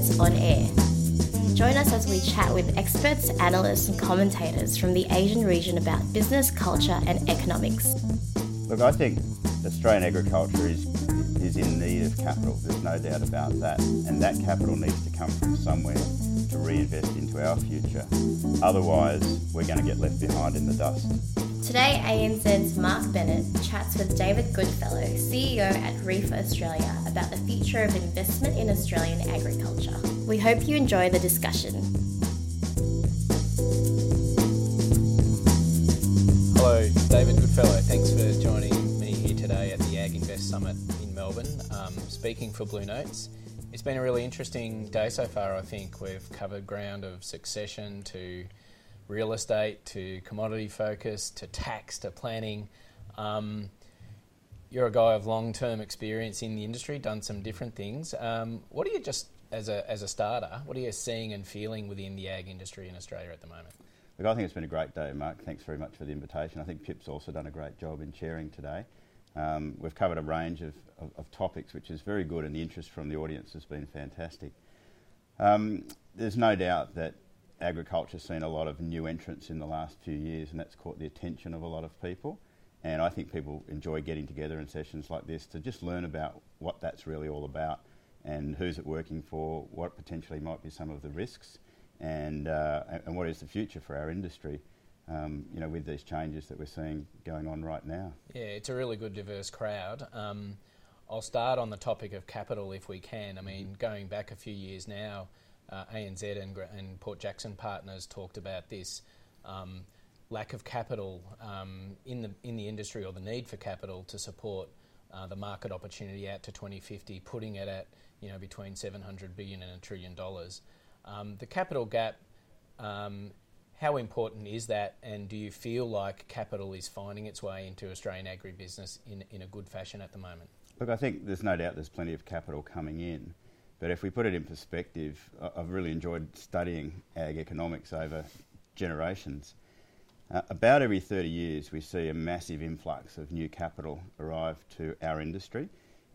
Notes on Air. Join us as we chat with experts, analysts, and commentators from the Asian region about business, culture, and economics. Look, I think Australian agriculture is is in need of capital. There's no doubt about that, and that capital needs to come from somewhere to reinvest into our future. Otherwise, we're going to get left behind in the dust. Today, ANZ's Mark Bennett chats with David Goodfellow, CEO at Reef Australia, about the future of investment in Australian agriculture. We hope you enjoy the discussion. Hello, David Goodfellow. Thanks for joining me here today at the Ag Invest Summit in Melbourne, um, speaking for Blue Notes. It's been a really interesting day so far, I think. We've covered ground of succession to real estate to commodity focus to tax to planning. Um, you're a guy of long term experience in the industry, done some different things. Um, what are you just, as a, as a starter, what are you seeing and feeling within the ag industry in Australia at the moment? Look, I think it's been a great day, Mark. Thanks very much for the invitation. I think Pip's also done a great job in chairing today. Um, we've covered a range of, of, of, topics, which is very good, and the interest from the audience has been fantastic. Um, there's no doubt that agriculture's seen a lot of new entrants in the last few years, and that's caught the attention of a lot of people. And I think people enjoy getting together in sessions like this to just learn about what that's really all about and who's it working for, what potentially might be some of the risks, and, uh, and what is the future for our industry. Um, you know, with these changes that we're seeing going on right now. Yeah, it's a really good, diverse crowd. Um, I'll start on the topic of capital if we can. I mean, going back a few years now, uh, ANZ and, and, Port Jackson partners talked about this um, lack of capital um, in the in the industry or the need for capital to support uh, the market opportunity out to 2050, putting it at you know between 700 billion and a trillion dollars. Um, the capital gap. Um, how important is that, and do you feel like capital is finding its way into Australian agribusiness in, in a good fashion at the moment? Look, I think there's no doubt there's plenty of capital coming in. But if we put it in perspective, I've really enjoyed studying ag economics over generations. Uh, about every 30 years, we see a massive influx of new capital arrive to our industry.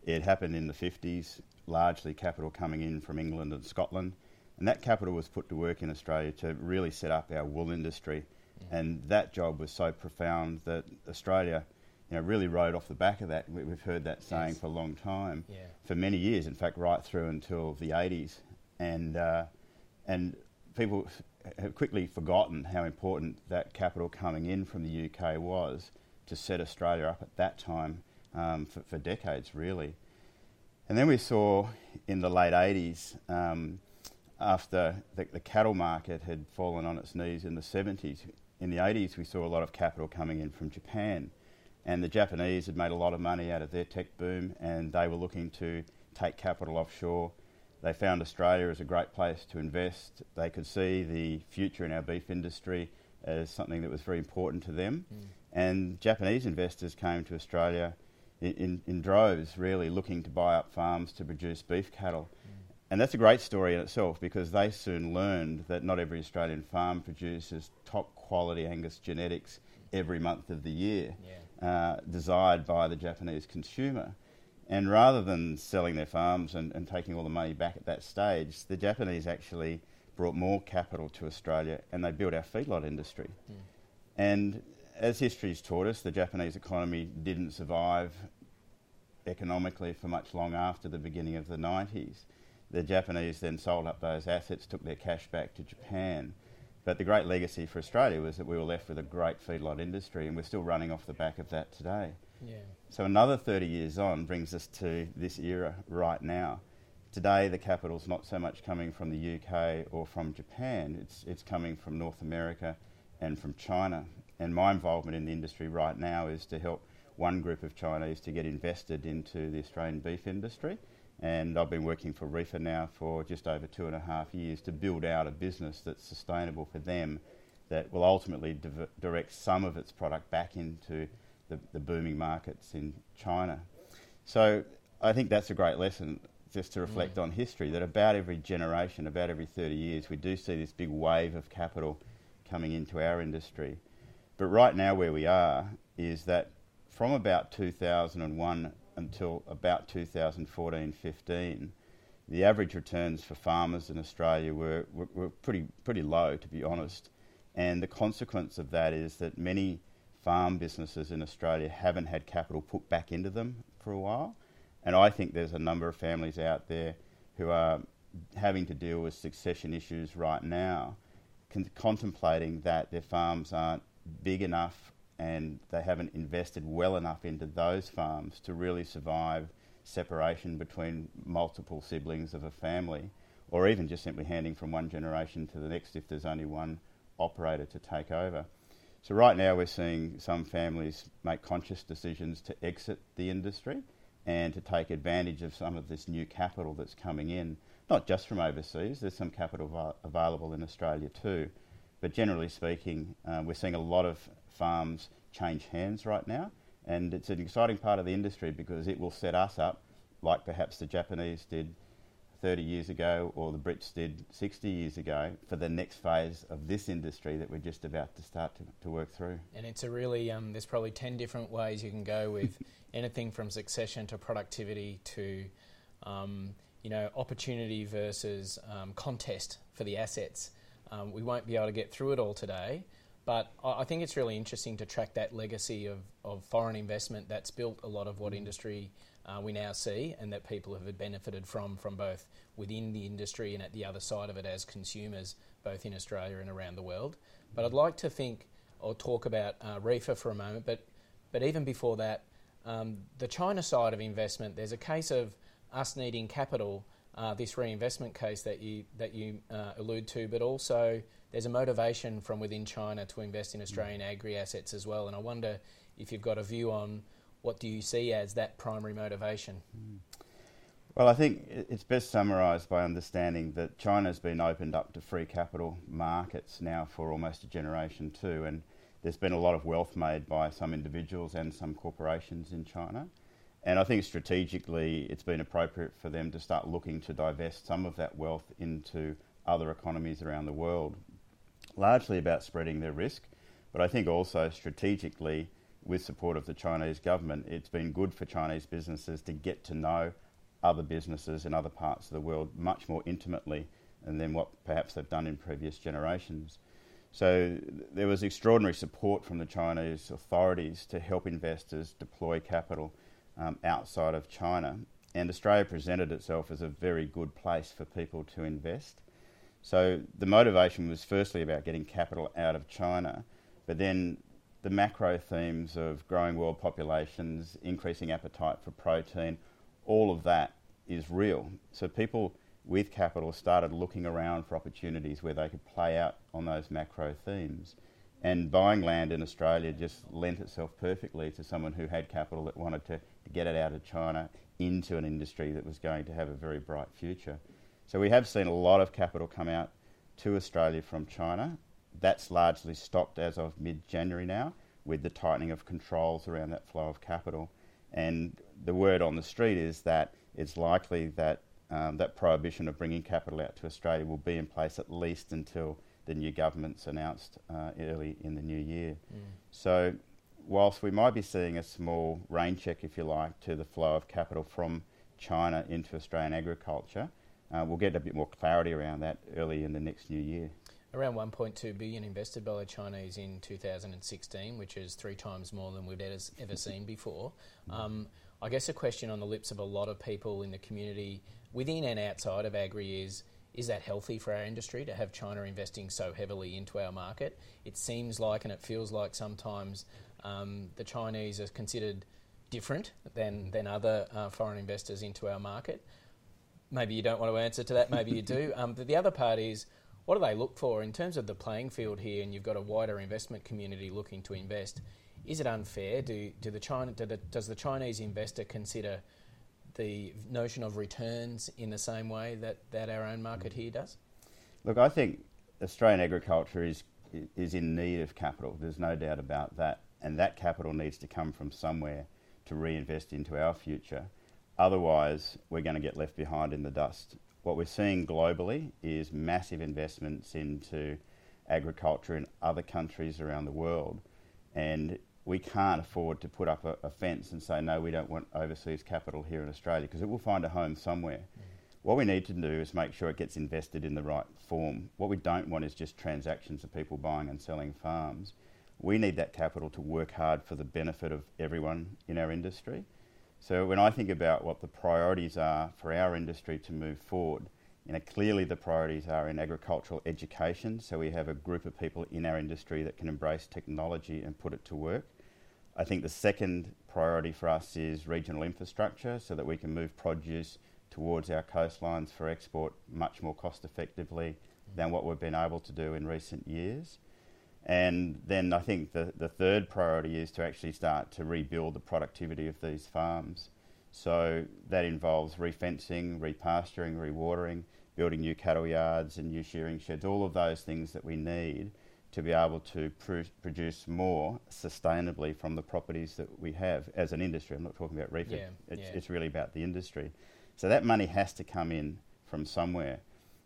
It happened in the 50s, largely capital coming in from England and Scotland. And that capital was put to work in Australia to really set up our wool industry. And that job was so profound that Australia you know, really rode off the back of that. We've heard that saying yes. for a long time, yeah. for many years. In fact, right through until the 80s, and uh, and people have quickly forgotten how important that capital coming in from the UK was to set Australia up at that time um, for, for, decades, really. And then we saw in the late 80s, um, after the, the cattle market had fallen on its knees in the 70s, in the 80s we saw a lot of capital coming in from Japan and the Japanese had made a lot of money out of their tech boom, and they were looking to take capital offshore. They found Australia as a great place to invest. They could see the future in our beef industry as something that was very important to them. Mm. And Japanese investors came to Australia in, in, in, droves, really looking to buy up farms to produce beef cattle. Mm. And that's a great story in itself because they soon learned that not every Australian farm produces top quality Angus genetics every month of the year. Yeah uh, desired by the Japanese consumer. And rather than selling their farms and, and taking all the money back at that stage, the Japanese actually brought more capital to Australia and they built our feedlot industry. Mm. And as history's taught us, the Japanese economy didn't survive economically for much long after the beginning of the 90s. The Japanese then sold up those assets, took their cash back to Japan, but the great legacy for Australia was that we were left with a great feedlot industry, and we're still running off the back of that today. So another 30 years on brings us to this era right now. Today, the capital's not so much coming from the UK or from Japan, it's, it's coming from North America and from China. And my involvement in the industry right now is to help one group of Chinese to get invested into the Australian beef industry and I've been working for Reafa now for just over two and a half years to build out a business that's sustainable for them that will ultimately div- direct some of its product back into the, the, booming markets in China. So I think that's a great lesson just to reflect mm. on history that about every generation, about every 30 years, we do see this big wave of capital coming into our industry. But right now, where we are is that from about 2001 until about 2014 15, the average returns for farmers in Australia were, were, were, pretty, pretty low, to be honest. And the consequence of that is that many farm businesses in Australia haven't had capital put back into them for a while. And I think there's a number of families out there who are having to deal with succession issues right now, con- contemplating that their farms aren't big enough and they haven't invested well enough into those farms to really survive separation between multiple siblings of a family, or even just simply handing from one generation to the next if there's only one operator to take over. So, right now, we're seeing some families make conscious decisions to exit the industry and to take advantage of some of this new capital that's coming in, not just from overseas, there's some capital available in Australia too. But generally speaking, uh, we're seeing a lot of farms change hands right now and it's an exciting part of the industry because it will set us up, like perhaps the Japanese did 30 years ago or the Brits did 60 years ago, for the next phase of this industry that we're just about to start to, to work through. And it's a really, um, there's probably 10 different ways you can go with anything from succession to productivity to, um, you know, opportunity versus um, contest for the assets. Um, we won't be able to get through it all today. But I think it's really interesting to track that legacy of, of foreign investment that's built a lot of what mm. industry uh, we now see and that people have benefited from, from both within the industry and at the other side of it as consumers, both in Australia and around the world. But I'd like to think or talk about uh, Reefer for a moment, but, but even before that, um, the China side of investment, there's a case of us needing capital, uh, this reinvestment case that you, that you uh, allude to, but also there's a motivation from within China to invest in Australian mm. agri assets as well. And I wonder if you've got a view on what do you see as that primary motivation? Well, I think it's best summarised by understanding that China's been opened up to free capital markets now for almost a generation too, and there's been a lot of wealth made by some individuals and some corporations in China. And I think strategically it's been appropriate for them to start looking to divest some of that wealth into other economies around the world largely about spreading their risk, but I think also strategically, with support of the Chinese government, it's been good for Chinese businesses to get to know other businesses in other parts of the world much more intimately than what perhaps they've done in previous generations. So there was extraordinary support from the Chinese authorities to help investors deploy capital um, outside of China. And Australia presented itself as a very good place for people to invest. So the motivation was firstly about getting capital out of China, but then the macro themes of growing world populations, increasing appetite for protein, all of that is real. So people with capital started looking around for opportunities where they could play out on those macro themes. And buying land in Australia just lent itself perfectly to someone who had capital that wanted to, to get it out of China into an industry that was going to have a very bright future. So we have seen a lot of capital come out to Australia from China. That's largely stopped as of mid January now, with the tightening of controls around that flow of capital. And the word on the street is that it's likely that um, that prohibition of bringing capital out to Australia will be in place at least until the new government's announced uh, early in the new year. Mm. So, whilst we might be seeing a small rain check, if you like, to the flow of capital from China into Australian agriculture, uh, we'll get a bit more clarity around that early in the next new year. Around 1.2 billion invested by the Chinese in 2016, which is three times more than we've ever, ever seen before. Um, I guess a question on the lips of a lot of people in the community, within and outside of agri, is is that healthy for our industry to have China investing so heavily into our market? It seems like, and it feels like sometimes um, the Chinese are considered different than, than other uh, foreign investors into our market maybe you don't want to answer to that, maybe you do. Um, but the other part is, what do they look for in terms of the playing field here? And you've got a wider investment community looking to invest. Is it unfair? Do, do the China, do the, does the Chinese investor consider the notion of returns in the same way that, that our own market here does? Look, I think Australian agriculture is is in need of capital. There's no doubt about that, and that capital needs to come from somewhere to reinvest into our future. Otherwise, we're going to get left behind in the dust. What we're seeing globally is massive investments into agriculture in other countries around the world. And we can't afford to put up a, a fence and say, no, we don't want overseas capital here in Australia because it will find a home somewhere. Mm. What we need to do is make sure it gets invested in the right form. What we don't want is just transactions of people buying and selling farms. We need that capital to work hard for the benefit of everyone in our industry. So when I think about what the priorities are for our industry to move forward, you know, clearly the priorities are in agricultural education. So we have a group of people in our industry that can embrace technology and put it to work. I think the second priority for us is regional infrastructure so that we can move produce towards our coastlines for export much more cost effectively than what we've been able to do in recent years. And then I think the, the third priority is to actually start to rebuild the productivity of these farms. So that involves refencing, repasturing, rewatering, building new cattle yards and new shearing sheds, all of those things that we need to be able to pr- produce more sustainably from the properties that we have as an industry. I'm not talking about reef, Yeah, it's, yeah. it's really about the industry. So that money has to come in from somewhere.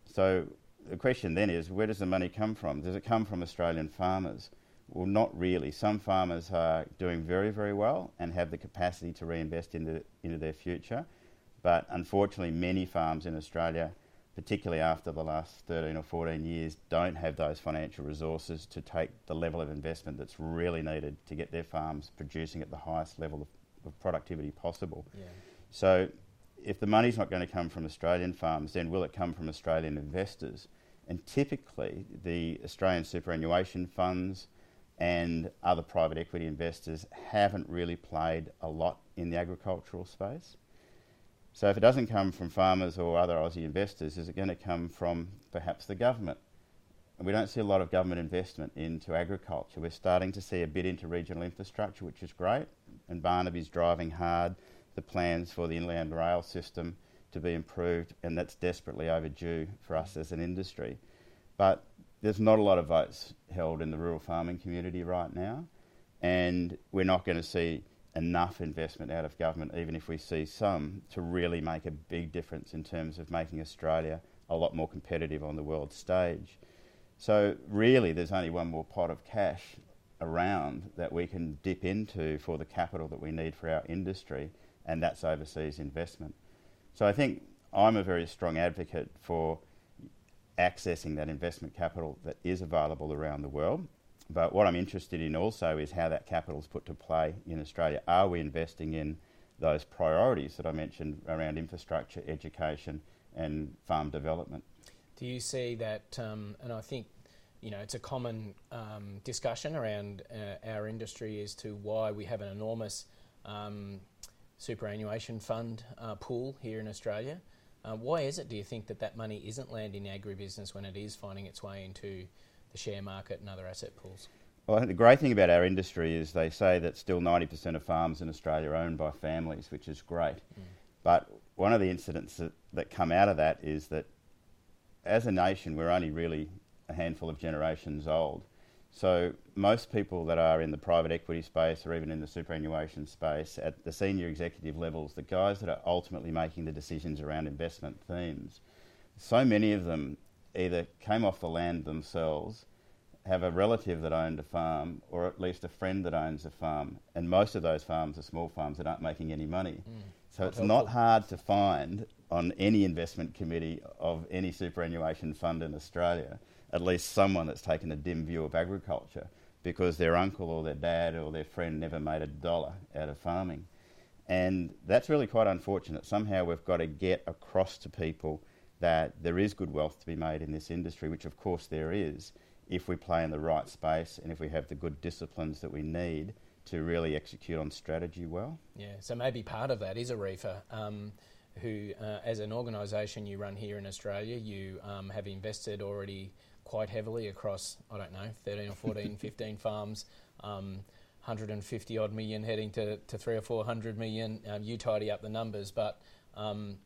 So the question then is where does the money come from? Does it come from Australian farmers? Well, not really. Some farmers are doing very, very well and have the capacity to reinvest into, into their future. But unfortunately, many farms in Australia, particularly after the last 13 or 14 years, don't have those financial resources to take the level of investment that's really needed to get their farms producing at the highest level of, of productivity possible. Yeah. So, if the money's not going to come from Australian farms, then will it come from Australian investors? And typically, the Australian superannuation funds and other private equity investors haven't really played a lot in the agricultural space. So, if it doesn't come from farmers or other Aussie investors, is it going to come from perhaps the government? And we don't see a lot of government investment into agriculture. We're starting to see a bit into regional infrastructure, which is great, and Barnaby's driving hard the plans for the inland rail system to be improved, and that's desperately overdue for us as an industry. But there's not a lot of votes held in the rural farming community right now, and we're not going to see enough investment out of government, even if we see some, to really make a big difference in terms of making Australia a lot more competitive on the world stage. So, really, there's only one more pot of cash around that we can dip into for the capital that we need for our industry, and that's overseas investment. So, I think I'm a very strong advocate for accessing that investment capital that is available around the world. But what I'm interested in also is how that capital is put to play in Australia. Are we investing in those priorities that I mentioned around infrastructure, education, and farm development? Do you see that? Um, and I think you know it's a common um, discussion around uh, our industry as to why we have an enormous um, superannuation fund uh, pool here in Australia. Uh, why is it? Do you think that that money isn't landing in agribusiness when it is finding its way into the share market and other asset pools? Well, I think the great thing about our industry is they say that still 90% of farms in Australia are owned by families, which is great. Mm. But one of the incidents that, that come out of that is that as a nation, we're only really a handful of generations old. So most people that are in the private equity space or even in the superannuation space at the senior executive levels, the guys that are ultimately making the decisions around investment themes, so many of them either came off the land themselves, have a relative that owned a farm, or at least a friend that owns a farm, and most of those farms are small farms that aren't making any money. Mm. So it's helpful. not hard to find on any investment committee of any superannuation fund in Australia at least someone that's taken a dim view of agriculture because their uncle or their dad or their friend never made a dollar out of farming. And that's really quite unfortunate. Somehow we've got to get across to people that there is good wealth to be made in this industry, which of course there is, if we play in the right space and if we have the good disciplines that we need to really execute on strategy well. Yeah, so maybe part of that is a reefer. Um, who, uh, as an organisation you run here in Australia, you um, have invested already quite heavily across, I don't know, 13 or 14, 15 farms, um, 150 odd million heading to, to three or 400 million. Um, you tidy up the numbers, but um,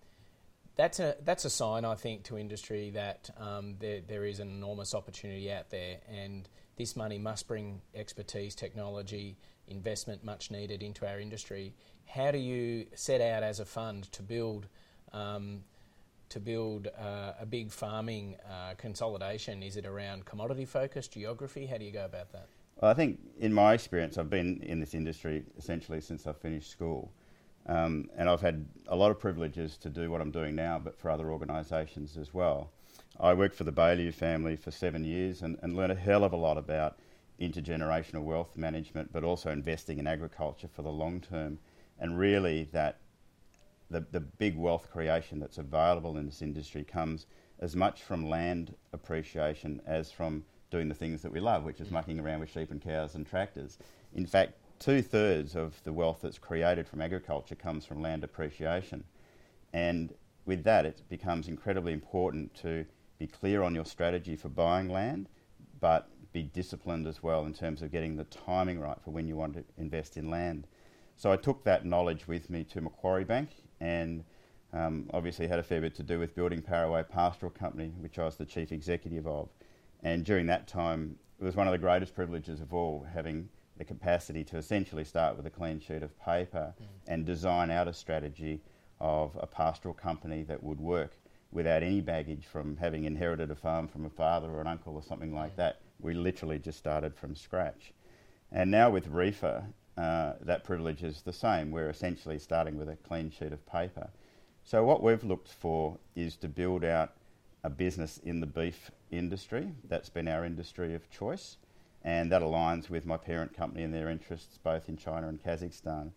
that's a that's a sign, I think, to industry that um, there there is an enormous opportunity out there, and this money must bring expertise, technology, investment much needed into our industry. How do you set out as a fund to build? Um, to build uh, a big farming uh, consolidation, is it around commodity focus, geography? How do you go about that? Well, I think in my experience, I've been in this industry essentially since I finished school. Um, and I've had a lot of privileges to do what I'm doing now, but for other organisations as well. I worked for the Baillieu family for seven years and, and learned a hell of a lot about intergenerational wealth management, but also investing in agriculture for the long term, and really that the, the big wealth creation that's available in this industry comes as much from land appreciation as from doing the things that we love, which is mucking around with sheep and cows and tractors. In fact, two thirds of the wealth that's created from agriculture comes from land appreciation. And with that, it becomes incredibly important to be clear on your strategy for buying land, but be disciplined as well in terms of getting the timing right for when you want to invest in land. So I took that knowledge with me to Macquarie Bank and um, obviously had a fair bit to do with building Paraway Pastoral Company, which I was the chief executive of. And during that time, it was one of the greatest privileges of all, having the capacity to essentially start with a clean sheet of paper mm. and design out a strategy of a pastoral company that would work without any baggage from having inherited a farm from a father or an uncle or something like mm. that. We literally just started from scratch. And now with Reefer, uh, that privilege is the same. We're essentially starting with a clean sheet of paper. So, what we've looked for is to build out a business in the beef industry. That's been our industry of choice, and that aligns with my parent company and their interests both in China and Kazakhstan.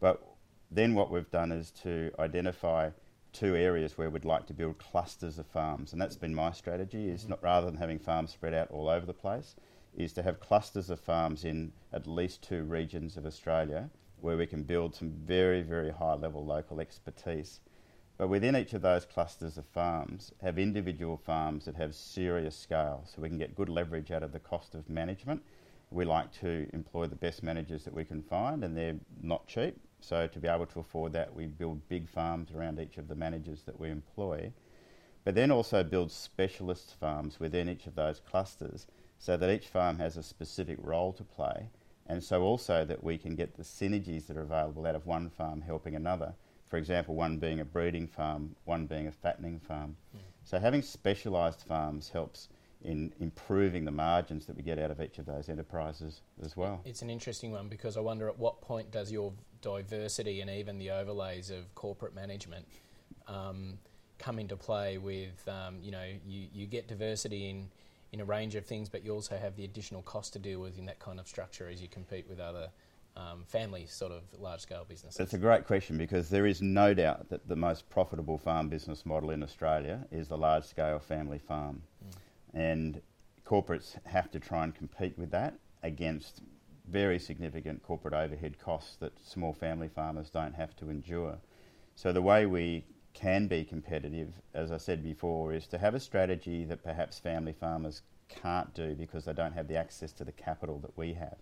But then, what we've done is to identify two areas where we'd like to build clusters of farms, and that's been my strategy. Is not rather than having farms spread out all over the place, is to have clusters of farms in at least two regions of Australia where we can build some very, very high level local expertise. But within each of those clusters of farms, have individual farms that have serious scale so we can get good leverage out of the cost of management. We like to employ the best managers that we can find, and they're not cheap. So, to be able to afford that, we build big farms around each of the managers that we employ. But then also build specialist farms within each of those clusters so that each farm has a specific role to play, and so also that we can get the synergies that are available out of one farm helping another. For example, one being a breeding farm, one being a fattening farm. Mm. So having specialised farms helps in improving the margins that we get out of each of those enterprises as well. It's an interesting one because I wonder at what point does your diversity and even the overlays of corporate management um, come into play with, um, you know, you, you get diversity in in a range of things, but you also have the additional cost to deal with in that kind of structure as you compete with other um, family sort of large scale businesses? It's a great question because there is no doubt that the most profitable farm business model in Australia is the large scale family farm. Mm. And corporates have to try and compete with that against very significant corporate overhead costs that small family farmers don't have to endure. So the way we can be competitive, as I said before, is to have a strategy that perhaps family farmers can't do because they don't have the access to the capital that we have.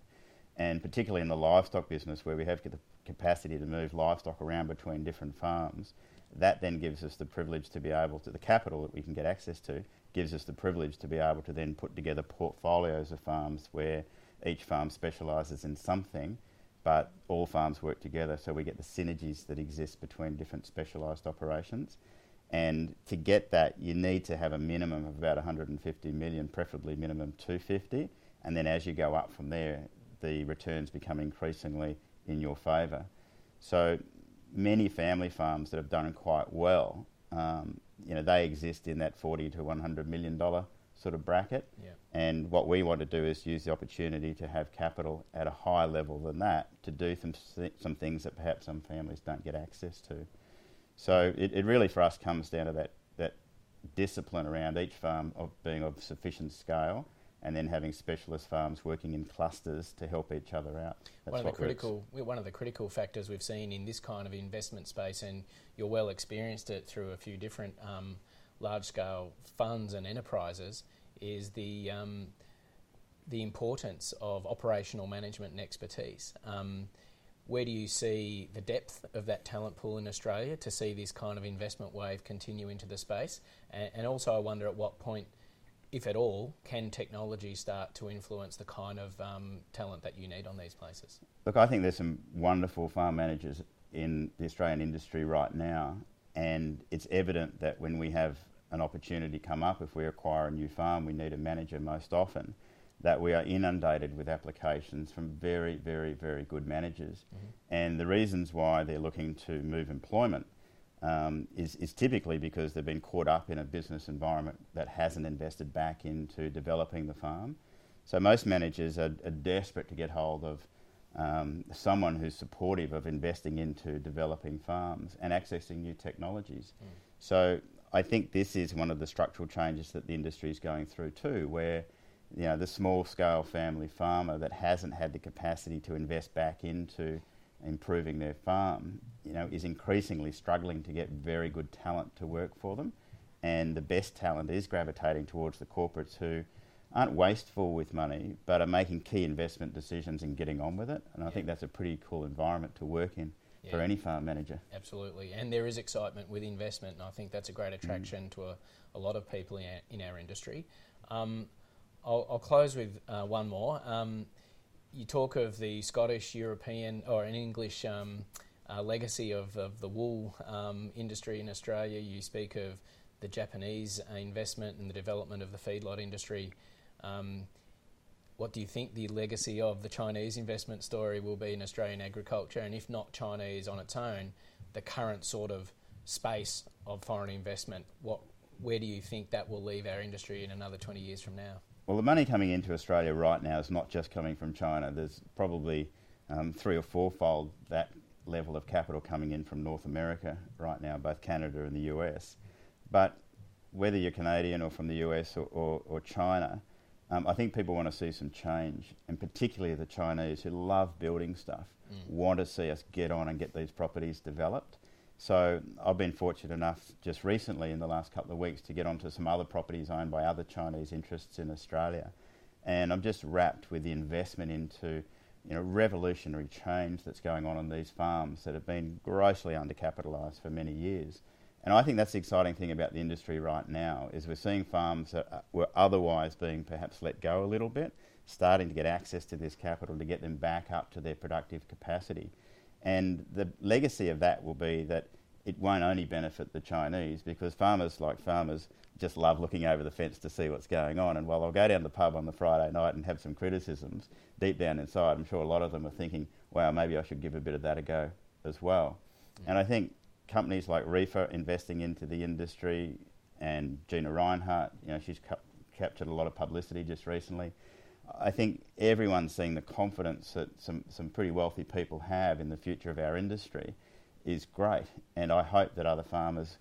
And particularly in the livestock business, where we have the capacity to move livestock around between different farms, that then gives us the privilege to be able to, the capital that we can get access to, gives us the privilege to be able to then put together portfolios of farms where each farm specialises in something but all farms work together so we get the synergies that exist between different specialised operations. And to get that, you need to have a minimum of about 150 million, preferably minimum 250. And then as you go up from there, the returns become increasingly in your favour. So many family farms that have done quite well, um, you know, they exist in that 40 to 100 million dollar sort of bracket. Yeah. And what we want to do is use the opportunity to have capital at a higher level than that to do some, some things that perhaps some families don't get access to. So it, it really for us comes down to that, that discipline around each farm of being of sufficient scale and then having specialist farms working in clusters to help each other out. That's one of the critical works. one of the critical factors we've seen in this kind of investment space, and you're well experienced it through a few different um, large scale funds and enterprises, is the um, the importance of operational management and expertise. Um, where do you see the depth of that talent pool in Australia to see this kind of investment wave continue into the space? And, and also, I wonder at what point, if at all, can technology start to influence the kind of um, talent that you need on these places? Look, I think there's some wonderful farm managers in the Australian industry right now, and it's evident that when we have an opportunity come up, if we acquire a new farm, we need a manager most often, that we are inundated with applications from very, very, very good managers. Mm-hmm. And the reasons why they're looking to move employment um, is, is typically because they've been caught up in a business environment that hasn't invested back into developing the farm. So most managers are, are desperate to get hold of um, someone who's supportive of investing into developing farms and accessing new technologies. Mm. So I think this is one of the structural changes that the industry is going through too, where you know the small scale family farmer that hasn't had the capacity to invest back into improving their farm, you know, is increasingly struggling to get very good talent to work for them, and the best talent is gravitating towards the corporates who aren't wasteful with money, but are making key investment decisions and getting on with it. And I think that's a pretty cool environment to work in yeah. for any farm manager. Absolutely, and there is excitement with investment, and I think that's a great attraction mm. to a, a, lot of people in our, in our industry. Um, I'll, I'll, close with uh, one more. Um, you talk of the Scottish, European, or an English um, uh, legacy of, of, the wool um, industry in Australia. You speak of the Japanese investment and the development of the feedlot industry. What do you think the legacy of the Chinese investment story will be in Australian agriculture? And if not Chinese on its own, the current sort of space of foreign investment, what, where do you think that will leave our industry in another 20 years from now? Well, the money coming into Australia right now is not just coming from China. There's probably um, three or fourfold that level of capital coming in from North America right now, both Canada and the US. But whether you're Canadian or from the US or, or, or China, um, I think people want to see some change, and particularly the Chinese who love building stuff mm. want to see us get on and get these properties developed. So I've been fortunate enough just recently in the last couple of weeks to get onto some other properties owned by other Chinese interests in Australia. And I'm just wrapped with the investment into you know, revolutionary change that's going on on these farms that have been grossly undercapitalised for many years. And I think that's the exciting thing about the industry right now is we're seeing farms that were otherwise being perhaps let go a little bit, starting to get access to this capital to get them back up to their productive capacity. And the legacy of that will be that it won't only benefit the Chinese because farmers, like farmers, just love looking over the fence to see what's going on. And while I'll go down to the pub on the Friday night and have some criticisms, deep down inside, I'm sure a lot of them are thinking, wow, maybe I should give a bit of that a go as well. Mm. And I think companies like Reefer investing into the industry and Gina Rinehart, you know, she's cu- captured a lot of publicity just recently. I think everyone's seeing the confidence that some, some pretty wealthy people have in the future of our industry is great. And I hope that other farmers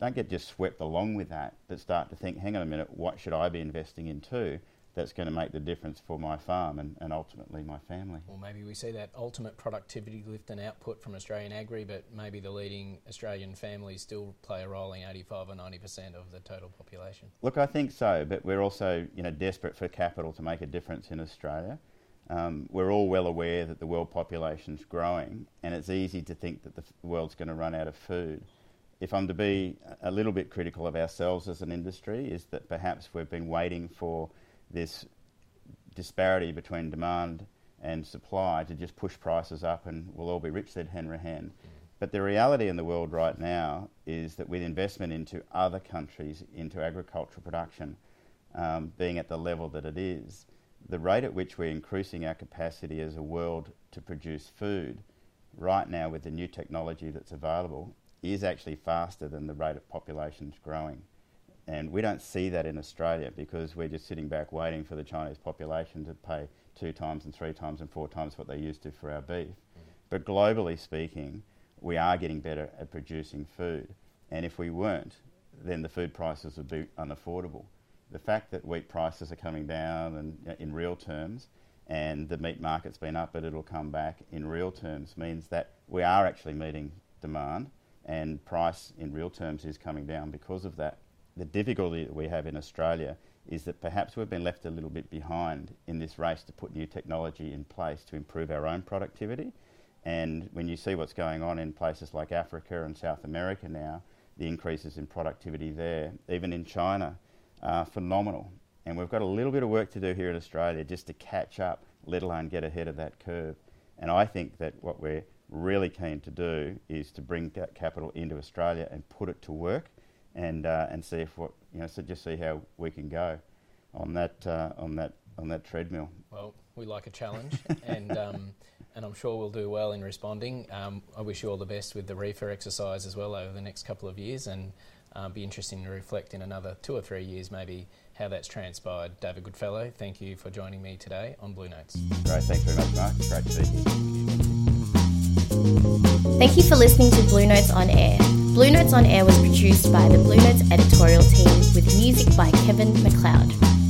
don't get just swept along with that, but start to think, hang on a minute, what should I be investing in too? That's going to make the difference for my farm and, and ultimately my family. Well, maybe we see that ultimate productivity lift and output from Australian agri, but maybe the leading Australian families still play a role in 85 or 90% of the total population. Look, I think so, but we're also you know desperate for capital to make a difference in Australia. Um, we're all well aware that the world population is growing, and it's easy to think that the f- world's going to run out of food. If I'm to be a little bit critical of ourselves as an industry, is that perhaps we've been waiting for this disparity between demand and supply to just push prices up and we'll all be rich, said Hanrahan. Mm. But the reality in the world right now is that with investment into other countries, into agricultural production, um, being at the level that it is, the rate at which we're increasing our capacity as a world to produce food right now with the new technology that's available is actually faster than the rate of population's growing. And we don't see that in Australia because we're just sitting back waiting for the Chinese population to pay two times and three times and four times what they used to for our beef. Mm. But globally speaking, we are getting better at producing food. And if we weren't, then the food prices would be unaffordable. The fact that wheat prices are coming down and in real terms and the meat market's been up but it'll come back in real terms means that we are actually meeting demand and price in real terms is coming down because of that the difficulty that we have in Australia is that perhaps we've been left a little bit behind in this race to put new technology in place to improve our own productivity. And when you see what's going on in places like Africa and South America now, the increases in productivity there, even in China, are phenomenal. And we've got a little bit of work to do here in Australia just to catch up, let alone get ahead of that curve. And I think that what we're really keen to do is to bring that capital into Australia and put it to work and uh, and see if what you know, so just see how we can go on that uh, on that on that treadmill. Well, we like a challenge, and um, and I'm sure we'll do well in responding. Um, I wish you all the best with the reefer exercise as well over the next couple of years, and uh, be interesting to reflect in another two or three years maybe how that's transpired. David Goodfellow, thank you for joining me today on Blue Notes. Great, thanks very much, Mark. Great to be here. Thank you for listening to Blue Notes on Air. Blue Notes on Air was produced by the Blue Notes editorial team with music by Kevin MacLeod.